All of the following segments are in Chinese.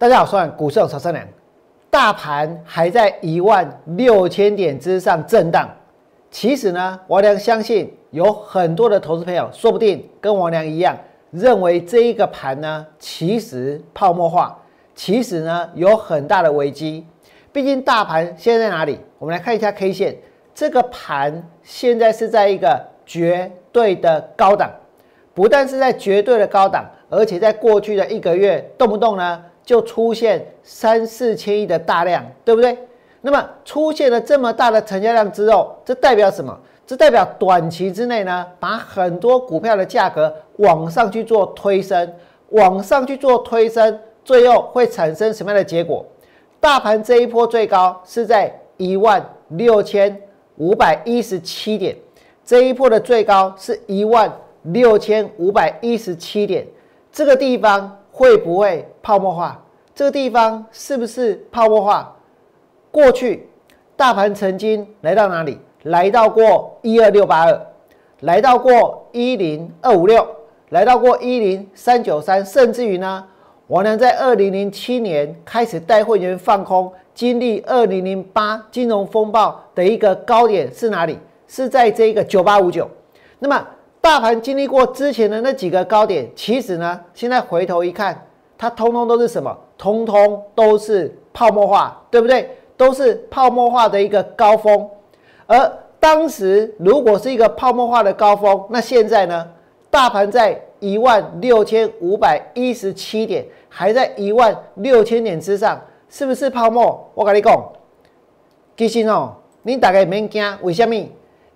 大家好，我是股市曹三良。大盘还在一万六千点之上震荡。其实呢，王良相信有很多的投资朋友，说不定跟王良一样，认为这一个盘呢，其实泡沫化，其实呢有很大的危机。毕竟大盘现在在哪里？我们来看一下 K 线，这个盘现在是在一个绝对的高档，不但是在绝对的高档，而且在过去的一个月，动不动呢？就出现三四千亿的大量，对不对？那么出现了这么大的成交量之后，这代表什么？这代表短期之内呢，把很多股票的价格往上去做推升，往上去做推升，最后会产生什么样的结果？大盘这一波最高是在一万六千五百一十七点，这一波的最高是一万六千五百一十七点，这个地方。会不会泡沫化？这个地方是不是泡沫化？过去大盘曾经来到哪里？来到过一二六八二，来到过一零二五六，来到过一零三九三，甚至于呢，我呢在二零零七年开始带会员放空，经历二零零八金融风暴的一个高点是哪里？是在这个九八五九。那么。大盘经历过之前的那几个高点，其实呢，现在回头一看，它通通都是什么？通通都是泡沫化，对不对？都是泡沫化的一个高峰。而当时如果是一个泡沫化的高峰，那现在呢？大盘在一万六千五百一十七点，还在一万六千点之上，是不是泡沫？我跟你讲，其实哦，你大概免惊，为什么？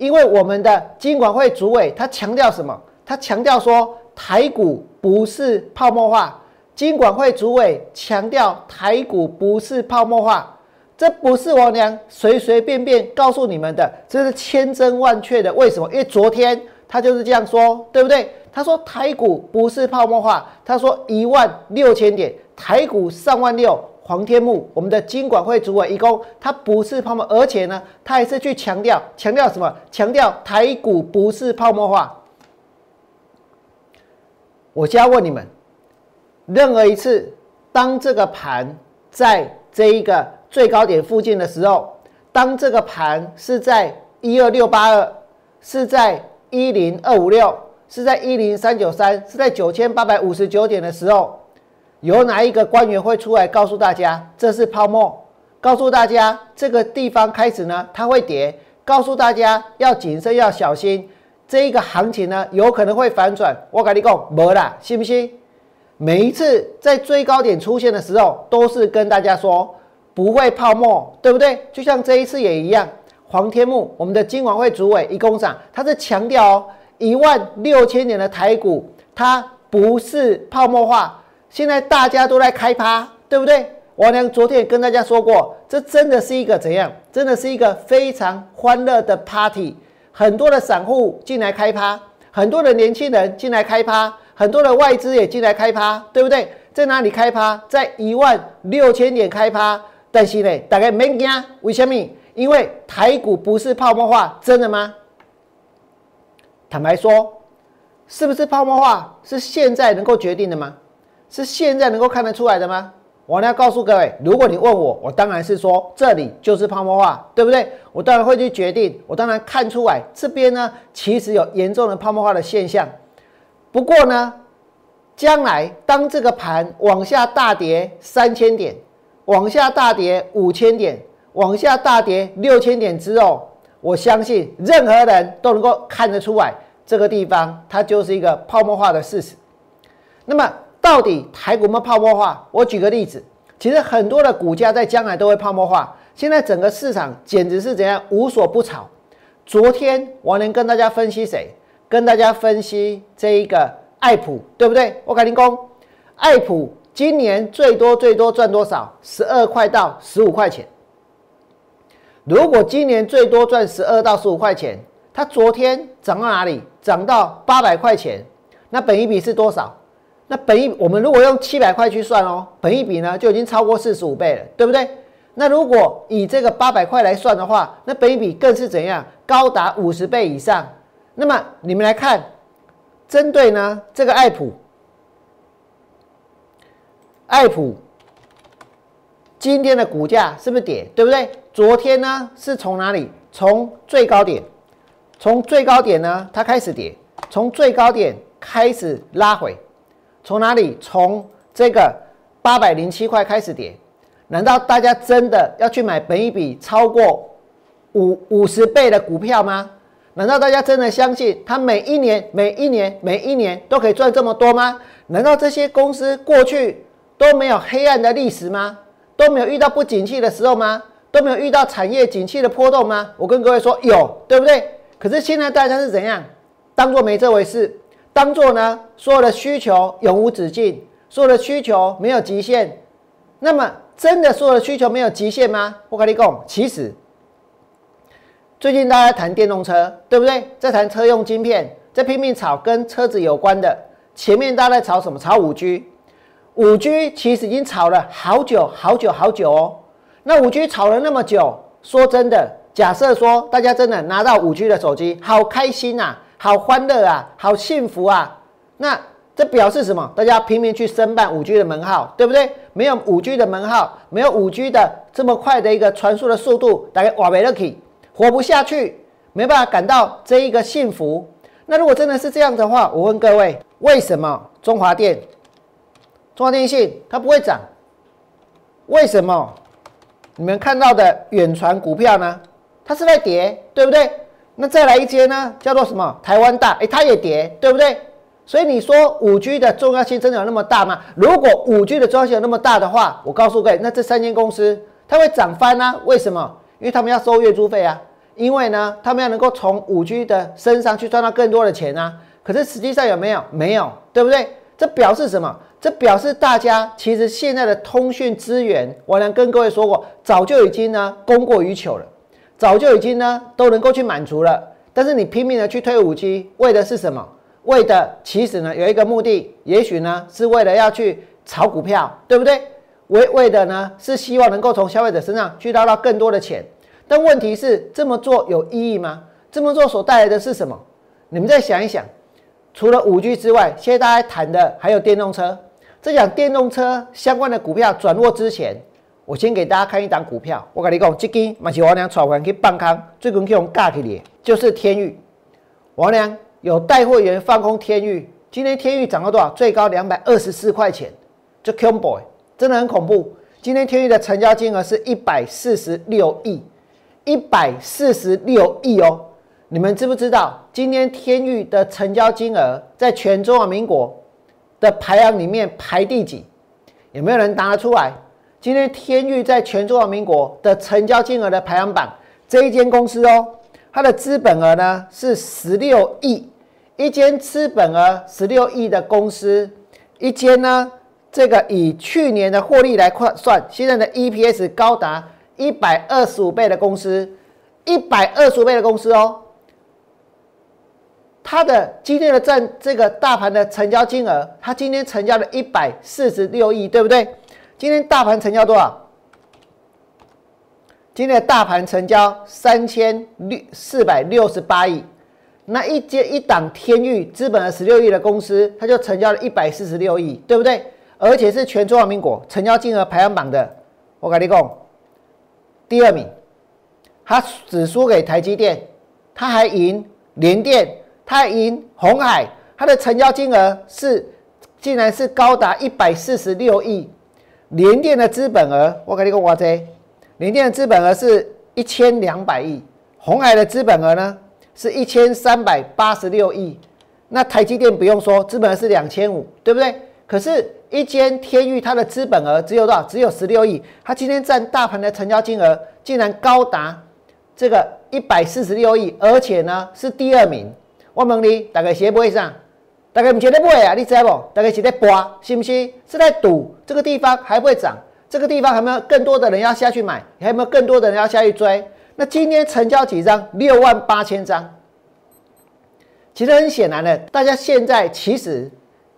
因为我们的金管会主委他强调什么？他强调说台股不是泡沫化。金管会主委强调台股不是泡沫化，这不是我娘随随便便告诉你们的，这是千真万确的。为什么？因为昨天他就是这样说，对不对？他说台股不是泡沫化，他说一万六千点，台股上万六。黄天木，我们的金管会主委一公，他不是泡沫，而且呢，他还是去强调强调什么？强调台股不是泡沫化。我就要问你们，任何一次，当这个盘在这一个最高点附近的时候，当这个盘是在一二六八二，是在一零二五六，是在一零三九三，是在九千八百五十九点的时候。有哪一个官员会出来告诉大家这是泡沫？告诉大家这个地方开始呢，它会跌。告诉大家要谨慎，要小心。这一个行情呢，有可能会反转。我跟你讲，没啦，信不信？每一次在最高点出现的时候，都是跟大家说不会泡沫，对不对？就像这一次也一样。黄天木，我们的金管会主委一工长，他是强调哦，一万六千年的台股，它不是泡沫化。现在大家都在开趴，对不对？王良昨天也跟大家说过，这真的是一个怎样？真的是一个非常欢乐的 party。很多的散户进来开趴，很多的年轻人进来开趴，很多的外资也进来开趴，对不对？在哪里开趴？在一万六千点开趴。但是呢，大概没惊，为什么？因为台股不是泡沫化，真的吗？坦白说，是不是泡沫化？是现在能够决定的吗？是现在能够看得出来的吗？我呢要告诉各位，如果你问我，我当然是说这里就是泡沫化，对不对？我当然会去决定，我当然看出来这边呢，其实有严重的泡沫化的现象。不过呢，将来当这个盘往下大跌三千点，往下大跌五千点，往下大跌六千点之后，我相信任何人都能够看得出来，这个地方它就是一个泡沫化的事实。那么。到底台股没泡沫化？我举个例子，其实很多的股价在将来都会泡沫化。现在整个市场简直是怎样无所不炒。昨天我能跟大家分析谁？跟大家分析这一个爱普，对不对？我赶紧讲，爱普今年最多最多赚多少？十二块到十五块钱。如果今年最多赚十二到十五块钱，它昨天涨到哪里？涨到八百块钱，那本一比是多少？那本一我们如果用七百块去算哦，本一比呢就已经超过四十五倍了，对不对？那如果以这个八百块来算的话，那本一比更是怎样？高达五十倍以上。那么你们来看，针对呢这个爱普，爱普今天的股价是不是跌？对不对？昨天呢是从哪里？从最高点，从最高点呢它开始跌，从最高点开始拉回，从哪里？从这个八百零七块开始跌。难道大家真的要去买本一比超过五五十倍的股票吗？难道大家真的相信它每一年、每一年、每一年都可以赚这么多吗？难道这些公司过去都没有黑暗的历史吗？都没有遇到不景气的时候吗？都没有遇到产业景气的波动吗？我跟各位说有，对不对？可是现在大家是怎样？当做没这回事，当做呢所有的需求永无止境，所有的需求没有极限，那么。真的所有的需求没有极限吗？我跟你讲，其实最近大家谈电动车，对不对？在谈车用晶片，在拼命炒跟车子有关的。前面大家在炒什么？炒五 G。五 G 其实已经炒了好久好久好久哦。那五 G 炒了那么久，说真的，假设说大家真的拿到五 G 的手机，好开心呐，好欢乐啊，好幸福啊，那。这表示什么？大家拼命去申办五 G 的门号，对不对？没有五 G 的门号，没有五 G 的这么快的一个传输的速度，大概瓦维勒克活不下去，没办法感到这一个幸福。那如果真的是这样的话，我问各位，为什么中华电、中华电信它不会涨？为什么你们看到的远传股票呢？它是在跌，对不对？那再来一间呢？叫做什么？台湾大，哎，它也跌，对不对？所以你说五 G 的重要性真的有那么大吗？如果五 G 的重要性有那么大的话，我告诉各位，那这三间公司它会涨翻啊？为什么？因为他们要收月租费啊，因为呢，他们要能够从五 G 的身上去赚到更多的钱啊。可是实际上有没有？没有，对不对？这表示什么？这表示大家其实现在的通讯资源，我能跟各位说过，早就已经呢供过于求了，早就已经呢都能够去满足了。但是你拼命的去推五 G，为的是什么？为的其实呢有一个目的，也许呢是为了要去炒股票，对不对？为为的呢是希望能够从消费者身上去捞到更多的钱。但问题是这么做有意义吗？这么做所带来的是什么？你们再想一想，除了五 G 之外，现在大家谈的还有电动车。在讲电动车相关的股票转弱之前，我先给大家看一档股票。我跟你讲，这根嘛是王良炒完去放空，最近去用价去的，就是天域。王良。有带货员放空天域，今天天域涨到多少？最高两百二十四块钱，就 c o m b o y 真的很恐怖。今天天域的成交金额是一百四十六亿，一百四十六亿哦。你们知不知道今天天域的成交金额在全中华民国的排行里面排第几？有没有人答得出来？今天天域在全中华民国的成交金额的排行榜，这一间公司哦。它的资本额呢是十六亿，一间资本额十六亿的公司，一间呢这个以去年的获利来算，现在的 EPS 高达一百二十五倍的公司，一百二十五倍的公司哦，它的今天的占这个大盘的成交金额，它今天成交了一百四十六亿，对不对？今天大盘成交多少？今天的大盘成交三千六四百六十八亿，那一接一档天域资本的十六亿的公司，它就成交了一百四十六亿，对不对？而且是全中华民国成交金额排行榜的，我跟你讲，第二名，它只输给台积电，它还赢联电，它还赢红海，它的成交金额是竟然是高达一百四十六亿，联电的资本额，我跟你讲，我这。联电的资本额是一千两百亿，红海的资本额呢是一千三百八十六亿，那台积电不用说，资本额是两千五，对不对？可是，一间天域它的资本额只有多少？只有十六亿，它今天占大盘的成交金额竟然高达这个一百四十六亿，而且呢是第二名。我问你，大概谁不会上？大概唔觉得不会啊？你知不？大概是在博，是不是？是在赌这个地方还会涨？这个地方有没有更多的人要下去买？还有没有更多的人要下去追？那今天成交几张？六万八千张。其实很显然的，大家现在其实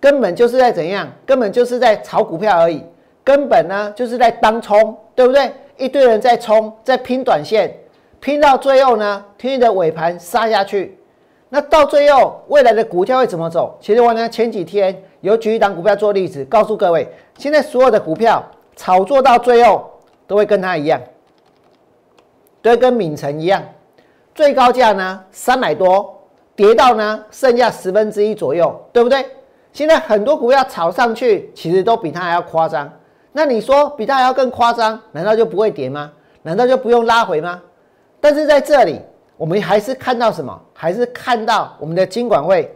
根本就是在怎样？根本就是在炒股票而已。根本呢就是在当冲，对不对？一堆人在冲，在拼短线，拼到最后呢，天的尾盘杀下去。那到最后，未来的股价会怎么走？其实我呢前几天有举一档股票做例子，告诉各位，现在所有的股票。炒作到最后，都会跟它一样，都会跟敏成一样，最高价呢三百多，跌到呢剩下十分之一左右，对不对？现在很多股票炒上去，其实都比它还要夸张。那你说比它还要更夸张，难道就不会跌吗？难道就不用拉回吗？但是在这里，我们还是看到什么？还是看到我们的金管会，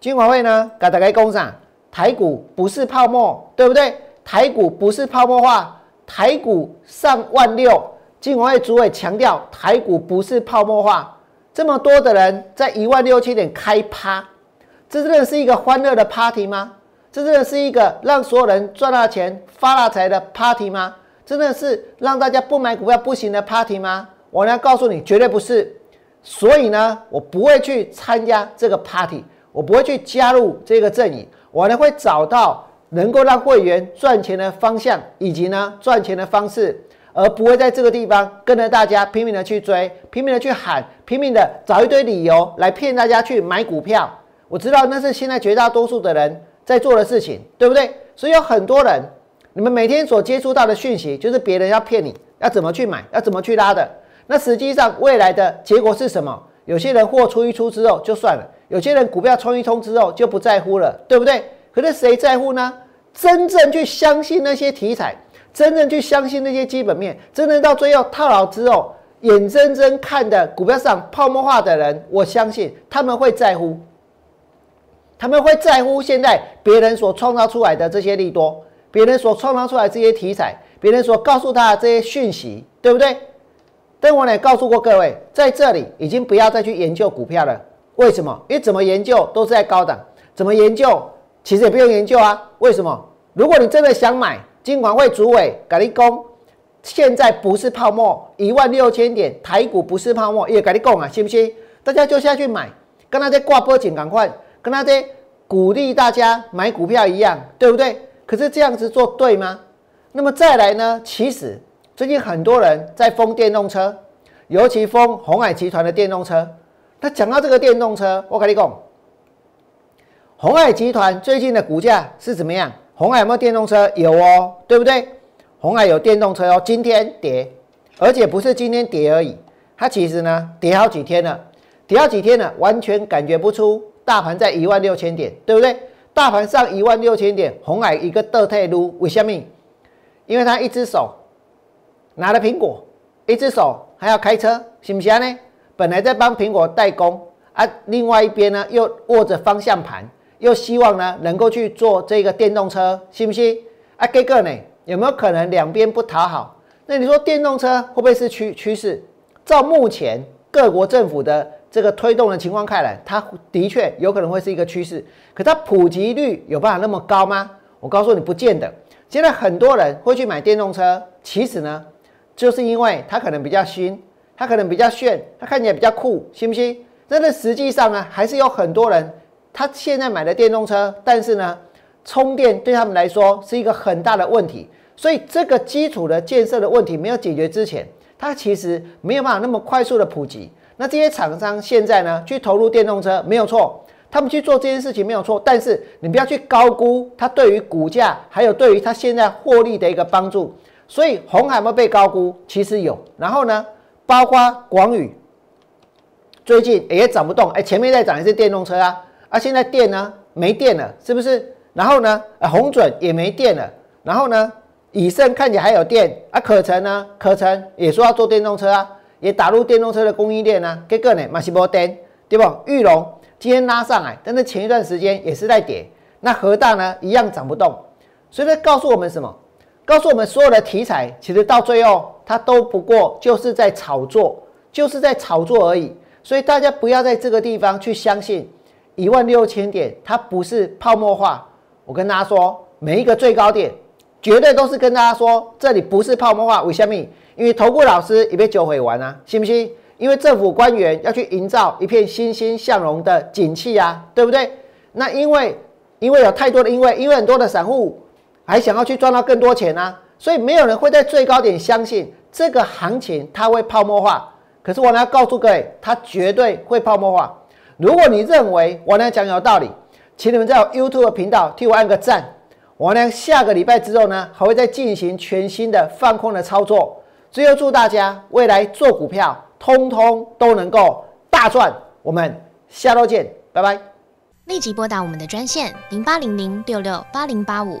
金管会呢？给大家讲，台股不是泡沫，对不对？台股不是泡沫化，台股上万六。金管会主委强调，台股不是泡沫化。这么多的人在一万六千点开趴，这真的是一个欢乐的 party 吗？这真的是一个让所有人赚大钱、发大财的 party 吗？真的是让大家不买股票不行的 party 吗？我呢告诉你，绝对不是。所以呢，我不会去参加这个 party，我不会去加入这个阵营。我呢会找到能够让会员赚钱的方向，以及呢赚钱的方式，而不会在这个地方跟着大家拼命的去追、拼命的去喊、拼命的找一堆理由来骗大家去买股票。我知道那是现在绝大多数的人在做的事情，对不对？所以有很多人，你们每天所接触到的讯息，就是别人要骗你，要怎么去买，要怎么去拉的。那实际上未来的结果是什么？有些人货出一出之后就算了，有些人股票冲一冲之后就不在乎了，对不对？可是谁在乎呢？真正去相信那些题材，真正去相信那些基本面，真正到最后套牢之后，眼睁睁看的股票上泡沫化的人，我相信他们会在乎，他们会在乎现在别人所创造出来的这些利多，别人所创造出来这些题材，别人所告诉他的这些讯息，对不对？但我呢告诉过各位，在这里已经不要再去研究股票了。为什么？因为怎么研究都是在高档，怎么研究其实也不用研究啊。为什么？如果你真的想买，金管会主委改立功，现在不是泡沫，一万六千点台股不是泡沫，也改立功啊，信不信？大家就下去买，跟那些挂波紧，赶快跟那些鼓励大家买股票一样，对不对？可是这样子做对吗？那么再来呢？其实。最近很多人在封电动车，尤其封红海集团的电动车。那讲到这个电动车，我跟你讲，红海集团最近的股价是怎么样？红海有没有电动车？有哦，对不对？红海有电动车哦，今天跌，而且不是今天跌而已，它其实呢跌好几天了，跌好几天了，完全感觉不出大盘在一万六千点，对不对？大盘上一万六千点，红海一个倒退路，为什么？因为它一只手。拿了苹果，一只手还要开车，行不行呢？本来在帮苹果代工啊，另外一边呢又握着方向盘，又希望呢能够去做这个电动车，信不信？啊，这个呢有没有可能两边不讨好？那你说电动车会不会是趋趋势？照目前各国政府的这个推动的情况看来，它的确有可能会是一个趋势。可它普及率有办法那么高吗？我告诉你，不见得。现在很多人会去买电动车，其实呢。就是因为它可能比较新，它可能比较炫，它看起来比较酷，信不信？但是实际上呢，还是有很多人，他现在买的电动车，但是呢，充电对他们来说是一个很大的问题。所以这个基础的建设的问题没有解决之前，它其实没有办法那么快速的普及。那这些厂商现在呢，去投入电动车没有错，他们去做这件事情没有错，但是你不要去高估它对于股价，还有对于它现在获利的一个帮助。所以红海有没有被高估？其实有。然后呢，包括广宇，最近也涨不动。哎，前面在涨的是电动车啊，啊，现在电呢没电了，是不是？然后呢，啊，红准也没电了。然后呢，以盛看起来还有电啊，可成呢？可成也说要做电动车啊，也打入电动车的供应链啊。这个呢，马西波电，对不？玉龙今天拉上来，但是前一段时间也是在跌。那核大呢，一样涨不动。所以它告诉我们什么？告诉我们，所有的题材其实到最后，它都不过就是在炒作，就是在炒作而已。所以大家不要在这个地方去相信一万六千点，它不是泡沫化。我跟大家说，每一个最高点，绝对都是跟大家说，这里不是泡沫化。为什么？因为投顾老师也被酒毁完啊，信不信？因为政府官员要去营造一片欣欣向荣的景气啊，对不对？那因为因为有太多的因为，因为很多的散户。还想要去赚到更多钱呢，所以没有人会在最高点相信这个行情它会泡沫化。可是我呢要告诉各位，它绝对会泡沫化。如果你认为我呢讲有道理，请你们在 YouTube 频道替我按个赞。我呢下个礼拜之后呢，还会再进行全新的放空的操作。最后祝大家未来做股票，通通都能够大赚。我们下周见，拜拜。立即拨打我们的专线零八零零六六八零八五